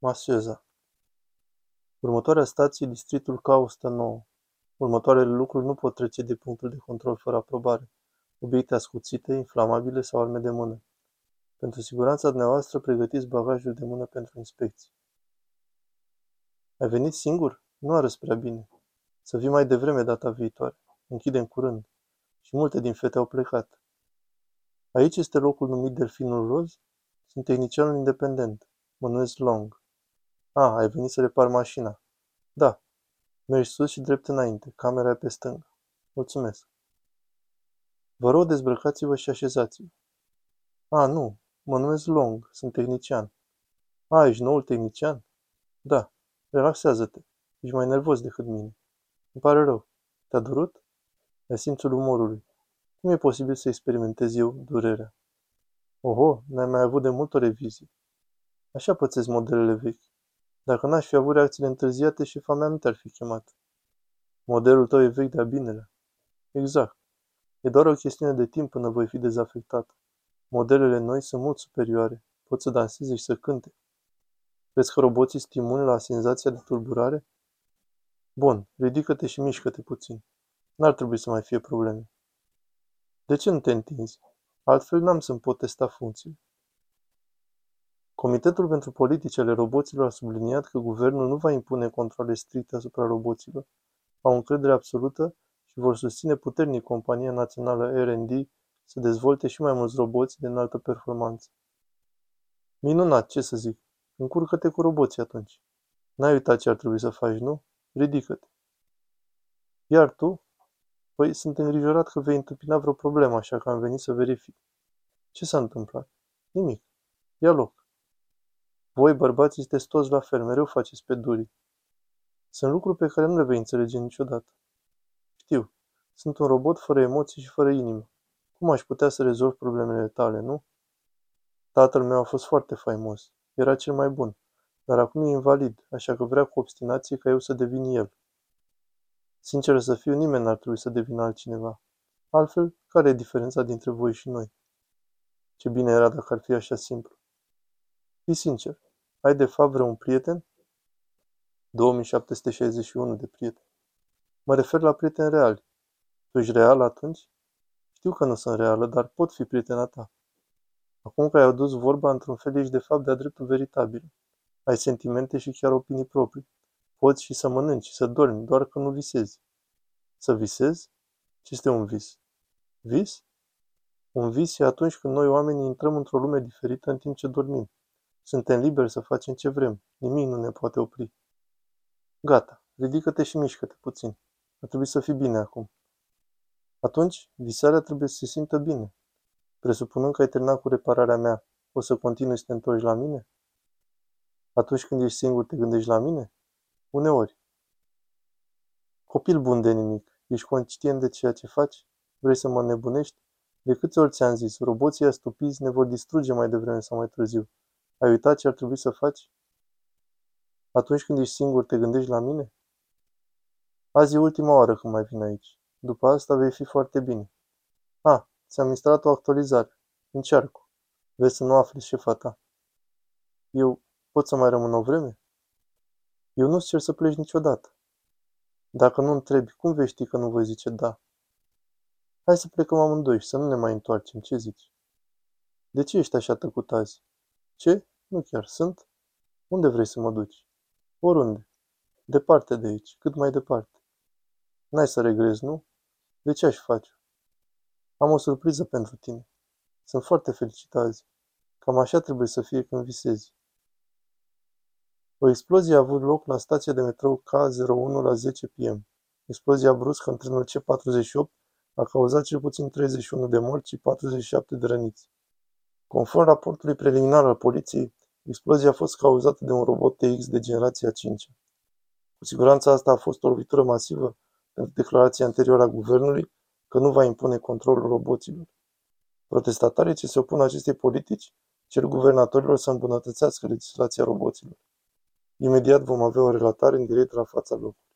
Masceza Următoarea stație e districtul K109. Următoarele lucruri nu pot trece de punctul de control fără aprobare. Obiecte ascuțite, inflamabile sau arme de mână. Pentru siguranța dumneavoastră, pregătiți bagajul de mână pentru inspecție. Ai venit singur? Nu arăți prea bine. Să vii mai devreme data viitoare. Închidem curând. Și multe din fete au plecat. Aici este locul numit Delfinul Roz? Sunt tehnicianul independent. Mă numesc Long. Ah, ai venit să repar mașina. Da. Mergi sus și drept înainte. Camera e pe stânga. Mulțumesc. Vă rog, dezbrăcați-vă și așezați-vă. A, nu. Mă numesc Long. Sunt tehnician. A, ești noul tehnician? Da. Relaxează-te. Ești mai nervos decât mine. Îmi pare rău. Te-a durut? Ai simțul umorului. Cum e posibil să experimentez eu durerea? Oho, n-ai mai avut de mult o revizie. Așa pățesc modelele vechi. Dacă n-aș fi avut reacțiile întârziate, șefa mea nu te-ar fi chemat. Modelul tău e vechi de-a binele. Exact. E doar o chestiune de timp până voi fi dezafectat. Modelele noi sunt mult superioare. Pot să danseze și să cânte. Crezi că roboții stimulă la senzația de tulburare? Bun, ridică-te și mișcă-te puțin. N-ar trebui să mai fie probleme. De ce nu te întinzi? Altfel n-am să-mi pot testa funcțiile. Comitetul pentru politici ale roboților a subliniat că guvernul nu va impune controle stricte asupra roboților. Au încredere absolută și vor susține puternic compania națională R&D să dezvolte și mai mulți roboți de înaltă performanță. Minunat, ce să zic. Încurcă-te cu roboții atunci. N-ai uitat ce ar trebui să faci, nu? Ridică-te. Iar tu? Păi, sunt îngrijorat că vei întâmpina vreo problemă, așa că am venit să verific. Ce s-a întâmplat? Nimic. Ia loc. Voi, bărbații, sunteți toți la fel, mereu faceți pe duri. Sunt lucruri pe care nu le vei înțelege niciodată. Știu, sunt un robot fără emoții și fără inimă. Cum aș putea să rezolv problemele tale, nu? Tatăl meu a fost foarte faimos. Era cel mai bun. Dar acum e invalid, așa că vrea cu obstinație ca eu să devin el. Sincer să fiu, nimeni n-ar trebui să devină altcineva. Altfel, care e diferența dintre voi și noi? Ce bine era dacă ar fi așa simplu. Fii sincer, ai de fapt vreun prieten? 2761 de prieteni. Mă refer la prieteni reali. Tu ești real atunci? Știu că nu sunt reală, dar pot fi prietena ta. Acum că ai adus vorba, într-un fel ești de fapt de-a dreptul veritabil. Ai sentimente și chiar opinii proprii. Poți și să mănânci și să dormi, doar că nu visezi. Să visezi? Ce este un vis? Vis? Un vis e atunci când noi oamenii intrăm într-o lume diferită în timp ce dormim. Suntem liberi să facem ce vrem. Nimic nu ne poate opri. Gata, ridică-te și mișcă-te puțin. Ar trebui să fii bine acum. Atunci, visarea trebuie să se simtă bine. Presupunând că ai terminat cu repararea mea, o să continui să te întorci la mine? Atunci când ești singur, te gândești la mine? Uneori. Copil bun de nimic, ești conștient de ceea ce faci? Vrei să mă nebunești? De câte ori ți-am zis, roboții stupizi ne vor distruge mai devreme sau mai târziu. Ai uitat ce ar trebui să faci? Atunci când ești singur, te gândești la mine? Azi e ultima oară când mai vin aici. După asta vei fi foarte bine. A, ți-am instalat o actualizare. Încearcă. Vezi să nu afli șefa ta. Eu pot să mai rămân o vreme? Eu nu-ți cer să pleci niciodată. Dacă nu întrebi, cum vei ști că nu voi zice da? Hai să plecăm amândoi și să nu ne mai întoarcem, ce zici? De ce ești așa tăcut azi? Ce? Nu chiar sunt? Unde vrei să mă duci? Oriunde. Departe de aici, cât mai departe. N-ai să regrezi, nu? De ce aș face? Am o surpriză pentru tine. Sunt foarte fericit azi. Cam așa trebuie să fie când visezi. O explozie a avut loc la stația de metrou K01 la 10 p.m. Explozia bruscă în trenul C48 a cauzat cel puțin 31 de morți și 47 de răniți. Conform raportului preliminar al poliției, explozia a fost cauzată de un robot TX de generația 5. Cu siguranță asta a fost o lovitură masivă pentru declarația anterioară a guvernului că nu va impune controlul roboților. Protestatarii ce se opun acestei politici cer guvernatorilor să îmbunătățească legislația roboților. Imediat vom avea o relatare în direct la fața locului.